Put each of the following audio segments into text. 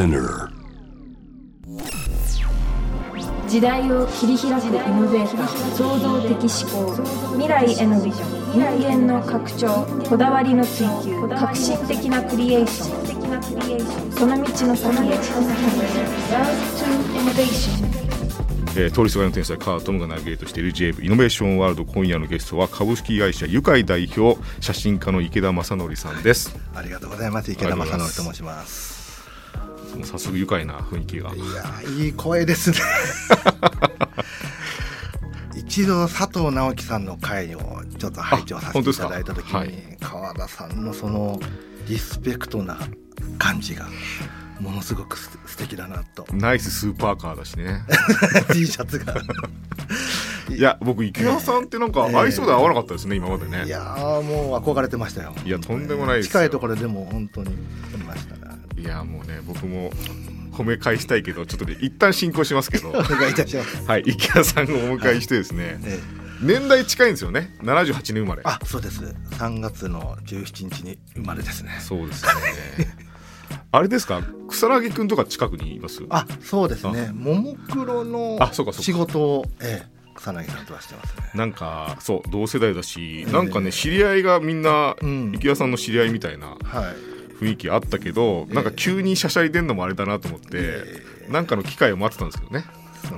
Spinner 時代を切り開くイノベーター創造的思考未来へのビジョン人間の拡張こだわりの追求革新的なクリエーション。その道の先へ。Love to Innovation えー、通りすがりの天才カートムがナビゲートしている JV イノベーションワールド今夜のゲストは株式会社愉快代表写真家の池田正則さんです。ありがとうございます。池田正則と申しますもう早速愉快な雰囲気が。いやいい声ですね。一度佐藤直樹さんの回をちょっと拝聴させていただいた時に、はい、川田さんのそのリスペクトな感じがものすごく素敵だなと。ナイススーパーカーだしね。T シャツが。いや僕池田さんってなんか合いそうで合わなかったですね、えー、今までね。いやもう憧れてましたよ。いやとんでもないです近いところでも本当にいましたいやもうね僕も褒め返したいけどちょっとね一旦進行しますけど。お願いいたします。はい池田さんをお迎えしてですね、はい。えー年代近いんですよね。78年生まれ。あそうです。3月の17日に生まれですね。そうですね。あれですか？草薙君とか近くにいます？あそうですね。ももクロの仕事をええ草薙さんとはしてますね。なんかそう同世代だし、えー、なんかね知り合いがみんな、うん、池田さんの知り合いみたいな雰囲気あったけど、えー、なんか急にしゃしゃり出んのもあれだなと思って、えー、なんかの機会を待ってたんですけどね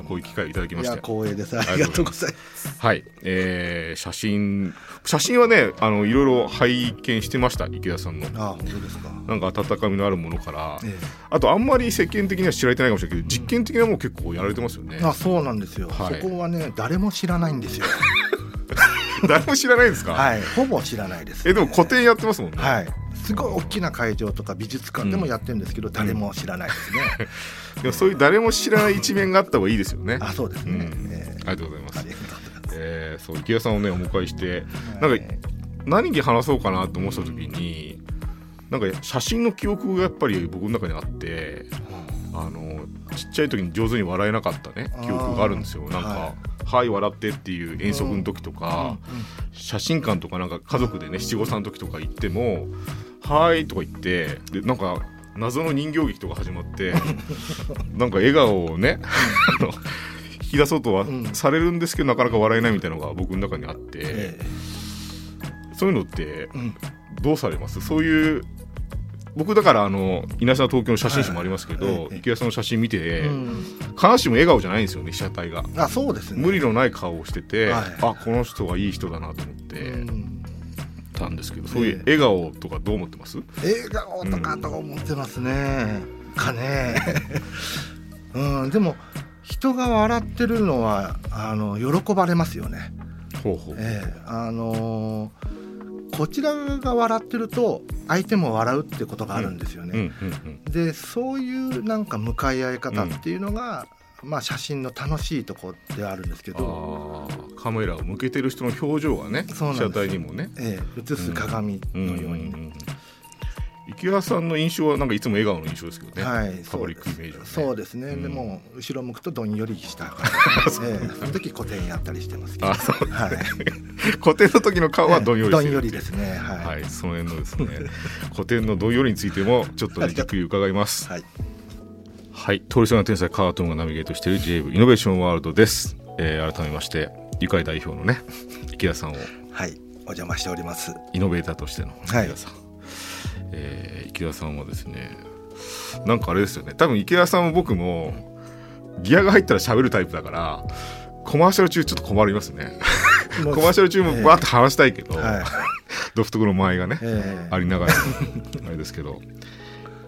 こういう機会をいただきました光栄です。ありがとうございます。はい、えー、写真写真はねあのいろいろ拝見してました池田さんの。あ本当ですか。なんか温かみのあるものから、ええ、あとあんまり世間的には知られてないかもしれないけど実験的なもの結構やられてますよね。あそうなんですよ、はい、そこはね誰も知らないんですよ。誰も知らないですか？はい。ほぼ知らないです、ね、えでも個展やってますもんね。はいすごい大きな会場とか美術館でもやってるんですけど、うん、誰も知らないですね、でもそういう誰も知らない一面があった方がいいですよね。あそうですね、うんえー、ありがとうございます。えー、そう池谷さんをねお迎えして、なんか何に話そうかなと思ってた時に、なんか写真の記憶がやっぱり僕の中にあって、あのちっちゃい時に上手に笑えなかったね記憶があるんですよ。なんか、はいはい笑ってっていう遠足の時とか、写真館とかなんか家族でね七五三の時とか行っても「はい」とか言ってでなんか謎の人形劇とか始まって なんか笑顔をね引き出そうとはされるんですけど、なかなか笑えないみたいなのが僕の中にあって、そういうのってどうされます？そういう僕だからあの稲沢東京の写真集もありますけど、はい。はい、池谷さんの写真見て、うん、必ずしも笑顔じゃないんですよね被写体が。あそうですね。無理のない顔をしてて、はい、あこの人はいい人だなと思って、うん、たんですけどそういう笑顔とかどう思ってます、笑顔とかとか思ってますね、うん、かね。うん。でも人が笑ってるのはあの喜ばれますよね。ほうほう、ええ。あのーこちらが笑ってると相手も笑うってことがあるんですよね。でそういうなんか向かい合い方っていうのが、うん、まあ、写真の楽しいとこではあるんですけど。カメラを向けてる人の表情がね被写体にもね、ええ、映す鏡のように、ね、池谷さんの印象はなんかいつも笑顔の印象ですけどね、はい、パブリックイメージは、ね、そうですね、うん、でも後ろ向くとどんよりした。感じで、えー、その時古典やったりしてますけど、あそうはい、古典の時の顔はどんより、どんよりですね。はい、はい、その辺のですね。古典のどんよりについてもちょっと、ね、じっくり伺います。はい、はい、通りすがりの天才カートンがナビゲートしている JV イノベーションワールドです、えー、改めまして愉快代表のね池谷さんを。はい。お邪魔しております。イノベーターとしての池谷さん、はいえー、池田さんはですねなんかあれですよね。多分池田さんも僕もギアが入ったら喋るタイプだからコマーシャル中ちょっと困りますね。コマーシャル中もバーッと話したいけど、えー、独特の間合いがね、えー、ありながらあれですけど。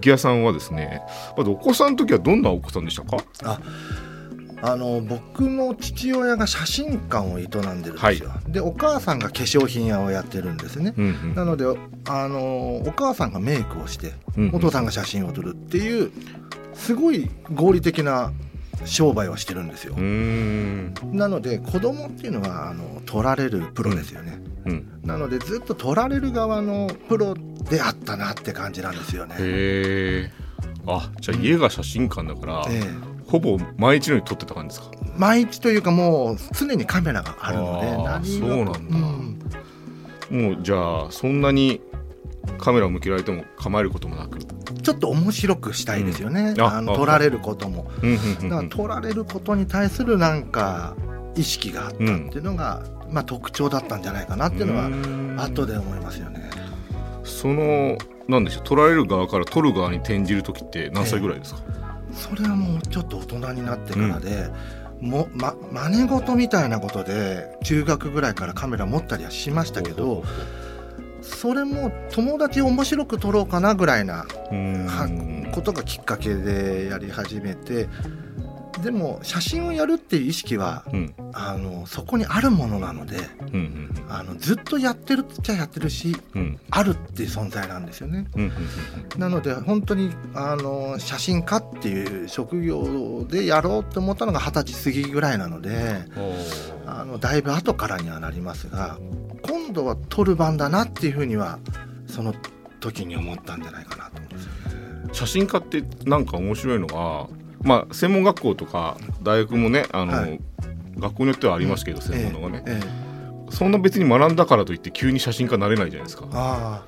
池田さんはですねまずお子さんの時はどんなお子さんでしたか？ああの僕の父親が写真館を営んでるんですよ、はい、でお母さんが化粧品屋をやってるんですね、うんうん、なのであのお母さんがメイクをして、うんうん、お父さんが写真を撮るっていうすごい合理的な商売をしてるんですよ。なので子供っていうのはあの撮られるプロですよね、うん。うん、なのでずっと撮られる側のプロであったなって感じなんですよね。へえあじゃあ家が写真館だから、えーほぼ毎日のように撮ってた感じですか？毎日というかもう常にカメラがあるのでそうなんだ、うん、もうじゃあそんなにカメラを向けられても構えることもなく。ちょっと面白くしたいですよね、うん、あの撮られることも、だから撮られることに対するなんか意識があったっていうのが、うん、まあ、特徴だったんじゃないかなっていうのは後で思いますよね。そのなんでしょう撮られる側から撮る側に転じる時って何歳ぐらいですか、えー、それはもうちょっと大人になってからで、うん、もま真似事みたいなことで中学ぐらいからカメラ持ったりはしましたけどそれも友達面白く撮ろうかなぐらいなことがきっかけでやり始めてでも写真をやるっていう意識は、うん、あのそこにあるものなので、うんうん、あのずっとやってるっちゃやってるし、うん、あるっていう存在なんですよね。うんうんうん、なので本当にあの写真家っていう職業でやろうって思ったのが二十歳過ぎぐらいなのであのだいぶ後からにはなりますが今度は撮る番だなっていうふうにはその時に思ったんじゃないかなと思うんですよね。写真家ってなんか面白いのはまあ、専門学校とか大学もねあの、はい、学校によってはありますけど、専門のがね、ええ。そんな別に学んだからといって急に写真家になれないじゃないですか。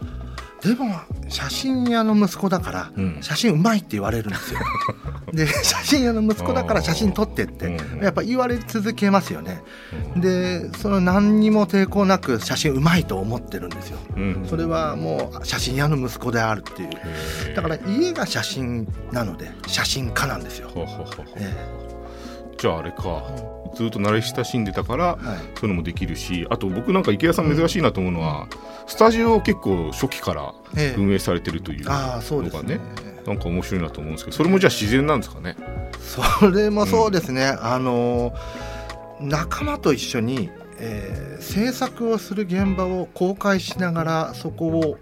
あでも写真屋の息子だから、写真うまいって言われるんですよ。で写真屋の息子だから写真撮ってってやっぱ言われ続けますよね。でその何にも抵抗なく写真うまいと思ってるんですよ。それはもう写真屋の息子であるっていうだから家が写真なので写真家なんですよ。じゃああれか。ずっと慣れ親しんでたから、はい、そういうのもできるしあと僕なんか池谷さん珍しいなと思うのは、うん、スタジオを結構初期から運営されてるというのがね,、なんか面白いなと思うんですけどそれもじゃあ自然なんですかね？それもそうですね、うん、あの仲間と一緒に、えー、制作をする現場を公開しながらそこを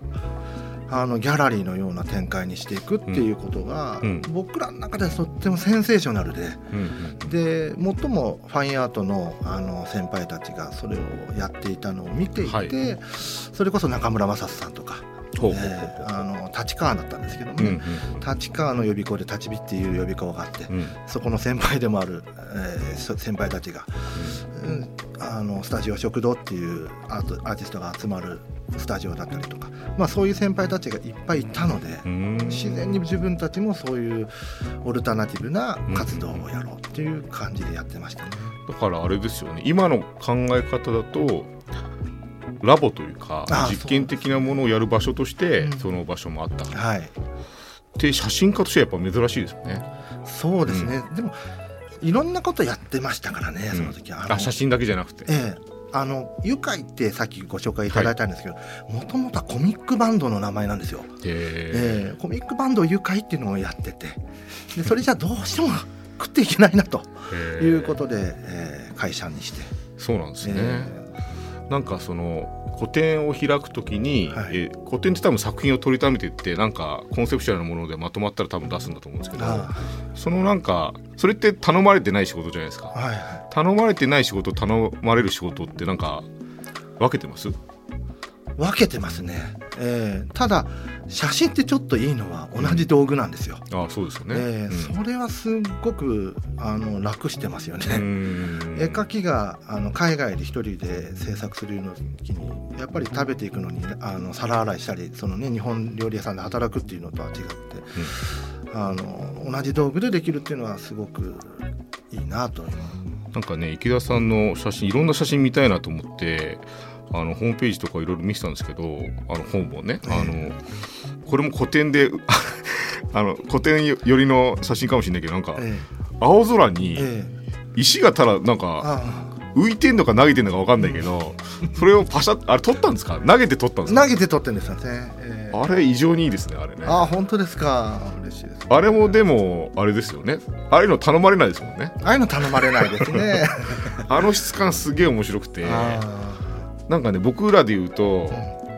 あのギャラリーのような展開にしていくっていうことが、うん、僕らの中ではとってもセンセーショナルで、うん、で最もファインアートのあの先輩たちがそれをやっていたのを見ていて、はい、それこそ中村雅史さんとか。えあの立川だったんですけどもね、立川の予備校で立ち火っていう予備校があって、うん、そこの先輩でもある、えー、先輩たちが、うん、あのスタジオ食堂っていうアートアーティストが集まるスタジオだったりとか、まあ、そういう先輩たちがいっぱいいたので自然に自分たちもそういうオルタナティブな活動をやろうっていう感じでやってましたね。だからあれですよね。今の考え方だとラボというか実験的なものをやる場所としてその場所もあった、はい、で写真家としてはやっぱ珍しいですよね。そうですね、うん、でもいろんなことやってましたからね、その時は。あ写真だけじゃなくて。ええ。あの愉快ってさっきご紹介いただいたんですけどもともとはコミックバンドの名前なんですよ。えー、コミックバンド愉快っていうのをやってて。でそれじゃどうしても食っていけないなということで、えー、会社にして。そうなんですね、えー、なんかその個展を開くときに、はい、え個展って多分作品を取りためてってなんかコンセプチュアルなものでまとまったら多分出すんだと思うんですけどそのなんかそれって頼まれてない仕事じゃないですか、はいはい、頼まれてない仕事頼まれる仕事ってなんか分けてます？分けてますね、えー、ただ写真ってちょっといいのは同じ道具なんですよ。あそうですよね、えーうん、それはすごくあの楽してますよね。絵描きがあの海外で一人で制作するの時にやっぱり食べていくのにあの皿洗いしたりその、ね、日本料理屋さんで働くっていうのとは違って、うん、あの同じ道具でできるっていうのはすごくいいなとなんかね池田さんの写真いろんな写真見たいなと思ってあのホームページとかいろいろ見てたんですけどあの本もね、あのこれも古典で あの古典寄りの写真かもしれないけどなんか、青空に石がただなんか浮いてんのか投げてんのか分かんないけどそれをパシャあれ取ったんですか？投げて取ったんですか？投げて取ってんですよね、えー、あれ異常にいいですねあれね。あ本当ですか？嬉しいです、ね、あれもでもあれですよね。ああいうの頼まれないですもんね。ああいうの頼まれないですね。あの質感すげえ面白くて。なんかね僕らで言うと、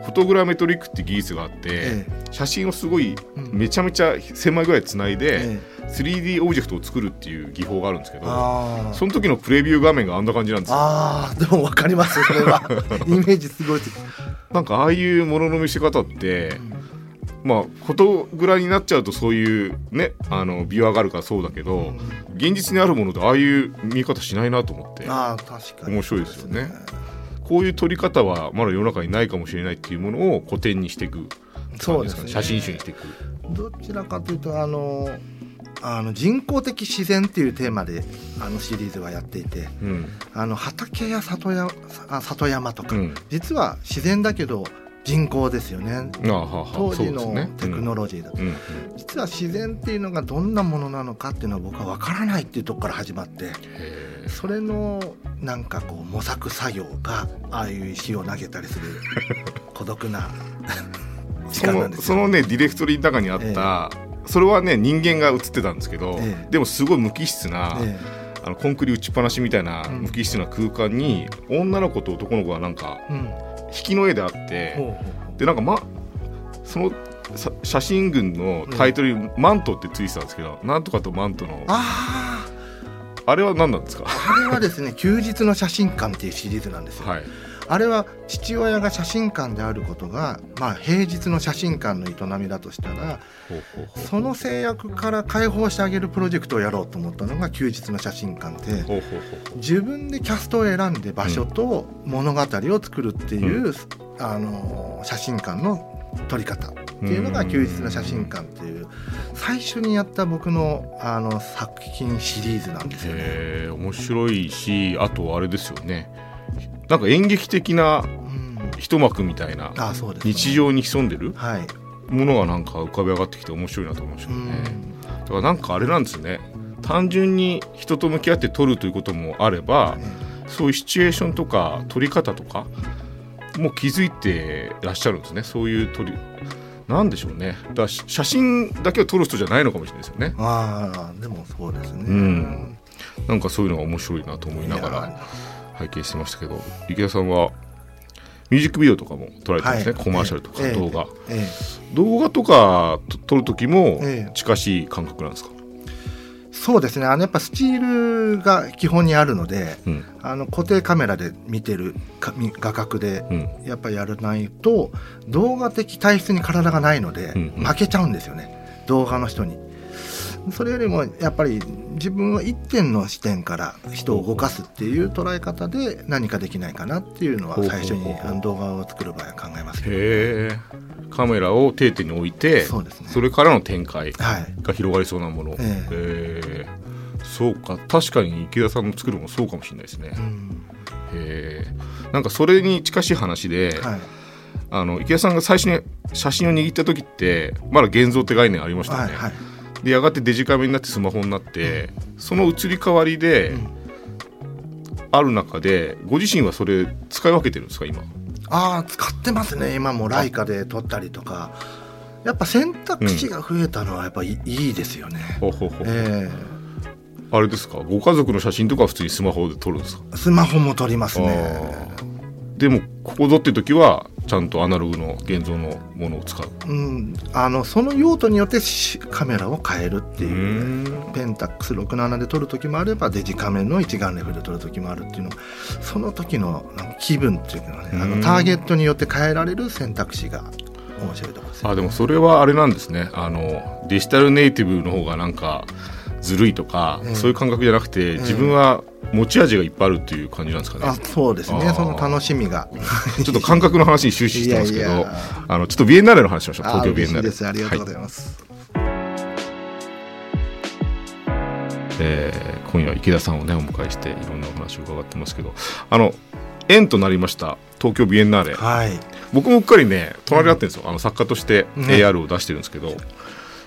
フォトグラメトリックって技術があって、ええ、写真をすごいめちゃめちゃ狭いぐらいつないで、ええ、3D オブジェクトを作るっていう技法があるんですけどその時のプレビュー画面があんな感じなんですよ。あでも分かりますそれは。イメージすごい。なんかああいうものの見せ方って、うん。まあ、フォトグラになっちゃうとそういうねあのビュー上がるからそうだけど、うん、現実にあるものでああいう見方しないなと思って。あ確かに。面白いですよね。こういう撮り方はまだ世の中にないかもしれないっていうものを古典にしていく。そうですね。写真集にしていく。どちらかというとあのあの人工的自然っていうテーマであのシリーズはやっていて、うん、あの畑や里や里山とか、うん、実は自然だけど人工ですよね。当時のテクノロジーだと、ねうん、実は自然っていうのがどんなものなのかっていうのは僕は分からないっていうとこから始まってそれのなんかこう模索作業がああいう石を投げたりする 孤独なそのそのねディレクトリーの中にあった、えー、それはね人間が映ってたんですけど、えー、でもすごい無機質な、えー、あのコンクリ打ちっぱなしみたいな無機質な空間に、うん、女の子と男の子がなんか、きの絵であって、でなんかまその写真群のタイトルに「マント」ってついてたんですけど、なんとかとマントの。ああれは何なんですか？あれはですね「休日の写真館」っていうシリーズなんですよ。はいあれは父親が写真館であることが、まあ、平日の写真館の営みだとしたらその制約から解放してあげるプロジェクトをやろうと思ったのが休日の写真館で自分でキャストを選んで場所と物語を作るっていう、うん、あの写真館の撮り方っていうのが休日の写真館っていう最初にやった僕のあの作品シリーズなんですよね。面白いしあとあれですよねなんか演劇的な一幕みたいな、日常に潜んでるものがなんか浮かび上がってきて面白いなと思いましたね。だからなんかあれなんですね。単純に人と向き合って撮るということもあれば、そういうシチュエーションとか撮り方とかも気づいてらっしゃるんですね。そういう撮りなんでしょうね。だ写真だけを撮る人じゃないのかもしれないですよね。ああでもそうですね。うん。なんかそういうのが面白いなと思いながら拝見してましたけど池田さんはミュージックビデオとかも撮られてますね、はい、コマーシャルとか動画、ええ。え、動画とか撮る時も近しい感覚なんですか、そうですね。あのやっぱスチールが基本にあるので、うん、あの固定カメラで見てる画角でやっぱやらないと、動画的体質に体がないので、負けちゃうんですよね。動画の人に。それよりもやっぱり自分は一点の視点から人を動かすっていう捉え方で何かできないかなっていうのは最初に動画を作る場合は考えますけど、ね、カメラを定点に置いてそうです、ね、それからの展開が広がりそうなもの、はい、え。ー、そうか。確かに池田さんの作るもそうかもしれないですね、うん、へなんかそれに近しい話で、はい。あの池田さんが最初に写真を握った時ってまだ現像って概念ありましたよね、はいはいでやがてデジカメになってスマホになって、その移り変わりで、ある中でご自身はそれ使い分けてるんですか今？ああ使ってますね。今もライカで撮ったりとか。やっぱ選択肢が増えたのはやっぱいい,、ですよね、ほほほえー、あれですか？ご家族の写真とか普通にスマホで撮るんですか？スマホも撮りますね。でもここぞっていう時はちゃんとアナログの現像のものを使う、うん、あのその用途によってカメラを変えるっていう。ペンタックス67で撮る時もあればデジカメの一眼レフで撮る時もあるっていうの。その時の気分っていうかねあのターゲットによって変えられる選択肢が面白いところです、ね、あでもそれはあれなんですね。あのデジタルネイティブの方がなんかずるいとか、うん、そういう感覚じゃなくて、自分は持ち味がいっぱいあるっていう感じなんですかね。あそうですね。その楽しみが。ちょっと感覚の話に終始してますけどあのちょっとビエンナーレの話しましょう。東京ビエンナーレ。ありがとうございます、はい。えー、今夜は池田さんをねお迎えしていろんなお話を伺ってますけどあの縁となりました東京ビエンナーレ、はい、僕もうっかりね隣り合ってるんですよ、うん、あの作家として AR を出してるんですけど、ね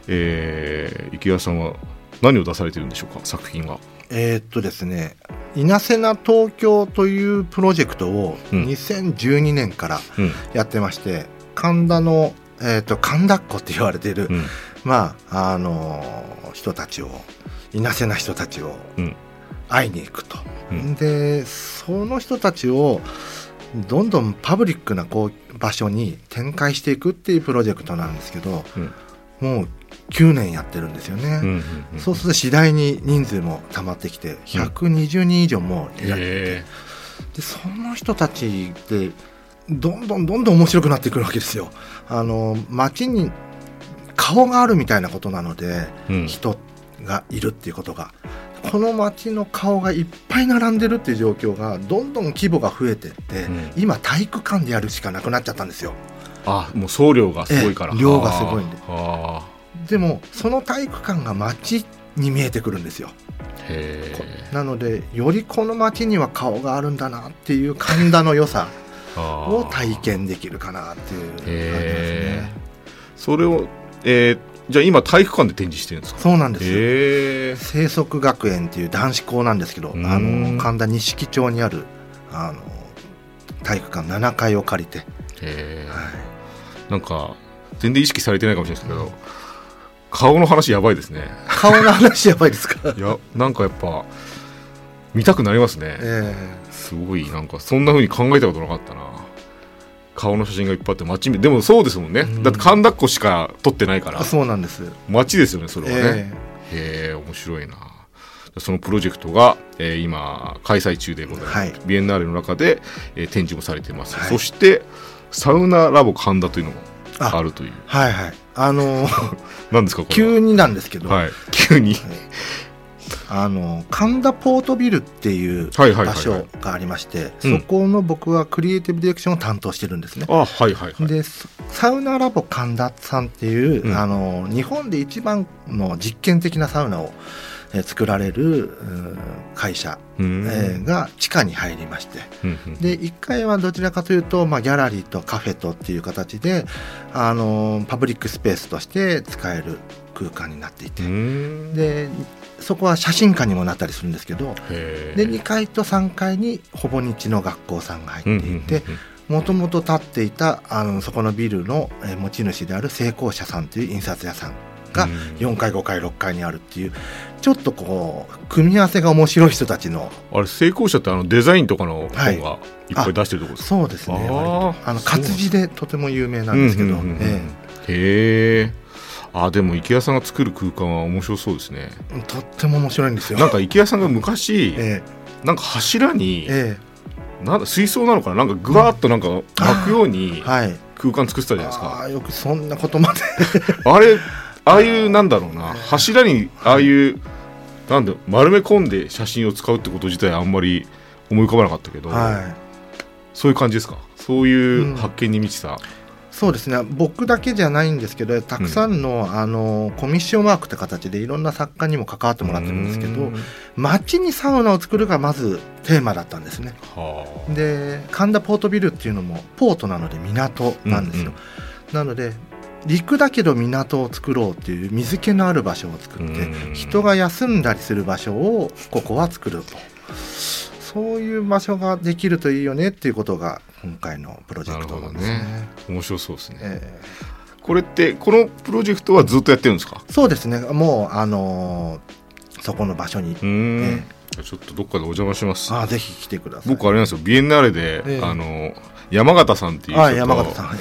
えー、池田さんは何を出されてるんでしょうか作品は。えー、っとですね「稲瀬名東京」というプロジェクトを2012年からやってまして、うん、神田の、えー、っと神田っ子って言われている、うん、まああのー、人たちを稲瀬な人たちを会いに行くと。うん、でその人たちをどんどんパブリックなこう場所に展開していくっていうプロジェクトなんですけど、もう9年やってるんですよね、うんうんうん、そうすると次第に人数も溜まってきて120人以上もいられて、でその人たちってどんどんどんどん面白くなってくるわけですよ。あの街に顔があるみたいなことなので、うん、人がいるっていうことが。この街の顔がいっぱい並んでるっていう状況がどんどん規模が増えてって、うん、今体育館でやるしかなくなっちゃったんですよ。あもう送料がすごいから、量がすごいんででもその体育館が街に見えてくるんですよ。なのでよりこの街には顔があるんだなっていう神田の良さを体験できるかなっていう感じですね。それを、えー、じゃあ今体育館で展示してるんですか？そうなんです生息学園っていう男子校なんですけどあの神田錦町にあるあの体育館7階を借りて、はい、なんか全然意識されてないかもしれないですけど、うん、顔の話やばいですね。顔の話やばいですか？いやなんかやっぱ見たくなりますね、えー、すごいなんかそんなふうに考えたことなかったな。顔の写真がいっぱいあって街でもそうですもんね、うん、だって神田っ子しか撮ってないから。そうなんです。街ですよねそれはね、へえ面白いな。そのプロジェクトが、えー、今開催中でございます、はい、ビエンナーレの中で、えー、展示もされています、はい、そしてサウナラボ神田というのもあ。るという。はいはい。あのー、何ですか急になんですけど、はい、急に、あの神田ポートビルっていう場所がありまして、そこの僕はクリエイティブディレクションを担当してるんですね。あはいはいはい、でサウナラボ神田さんっていう、うん、あの日本で一番の実験的なサウナをえ作られる会社、えー、が地下に入りまして、で1階はどちらかというと、まあ、ギャラリーとカフェとっていう形で、あのパブリックスペースとして使える空間になっていて。でそこは写真館にもなったりするんですけど。で2階と3階にほぼ日の学校さんが入っていて。もともと建っていたあのそこのビルの持ち主である成功者さんという印刷屋さんが4階5階6階にあるっていうちょっとこう組み合わせが面白い人たちの。あれ成功者ってあのデザインとかの本がい。っぱい出してるところですか、はい、そうですね。あの活字でとても有名なんですけど、へえあでも池谷さんが作る空間は面白そうですね。とっても面白いんですよ。なんか池谷さんが昔、えー、なんか柱に、えー、なん水槽なのかな？なんかぐわっとなんか巻くように空間作ってたじゃないですか、あよくそんなことまで。あれああいうなんだろうな。柱にああいうなんだ丸め込んで写真を使うってこと自体あんまり思い浮かばなかったけど、はい、そういう感じですか？そういう発見に満ちた、うん、そうですね。僕だけじゃないんですけどたくさんのうん、あのコミッションワークって形でいろんな作家にも関わってもらってるんですけど街にサウナを作るがまずテーマだったんですね。で神田ポートビルっていうのもポートなので港なんですよ。うんうん、なので陸だけど港を作ろうっていう水気のある場所を作って人が休んだりする場所をここは作ると。そういう場所ができるといいよねっていうことが今回のプロジェクトなんですね。ね。面白そうですね、えー、これってこのプロジェクトはずっとやってるんですか？そうですね。もうあのー、そこの場所に、えー、ちょっとどっかでお邪魔します。あぜひ来てください。僕あれなんですよ、ビエンナーレで、えー、あの山形さんっていう人と、山形さん、え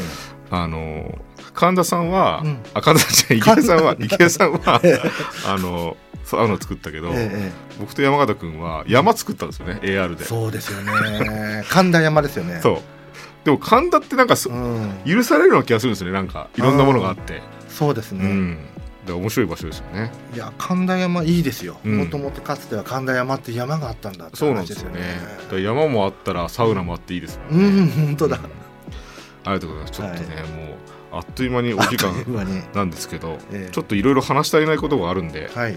ー、あの神田さんは、うん、あ神田さん池江さんは池江さんは あのサウナ作ったけど、ええ、僕と山形君は山作ったんですよね AR で。そうですよね。神田山ですよね。そう。でも神田ってなんか、うん、許されるような気がするんですよねなんかいろんなものがあって。そうですね、うん。で面白い場所ですよね。いや神田山いいですよ。もともとかつては神田山って山があったんだって話ですよね。そうなんですよね。山もあったらサウナもあっていいですもんね。うん本当だ、ありがとうございます。ちょっとね、はい、もうあっという間にお時間なんですけど、ええ、ちょっといろいろ話し足りないことがあるんで、はい、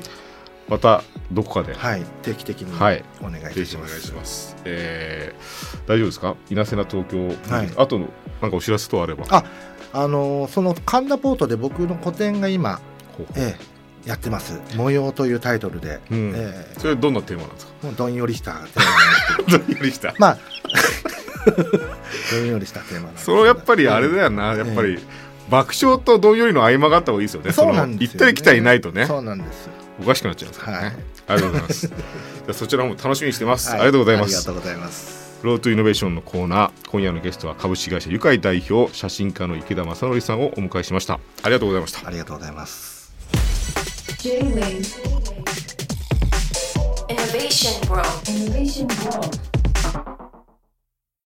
またどこかで、はい、定期的にお願いします。はい、お願いします。えー、大丈夫ですか？稲瀬な東京、はい、あとなんかお知らせとあれば。あ、あのー、その神田ポートで僕の個展が今、ええ、やってます。模様というタイトルで、うん、えー、それどんなテーマなんですか？どんよりしたテーマなんですけど。どんよりした。まあ。どんよりしたテーマそれやっぱりあれだよな、やっぱり、爆笑とどんよりの合間があった方がいいですよね。そうなんです行ったり来たりないとね。そうなんですおかしくなっちゃいますからね、はい、ありがとうございます。じゃそちらも楽しみにしてます、はい、ありがとうございます。ありがとうございます。ロートイノベーションのコーナー今夜のゲストは株式会社愉快代表写真家の池田正則さんをお迎えしました。ありがとうございました。ありがとうございます。J-Wave Innovation World Innovation World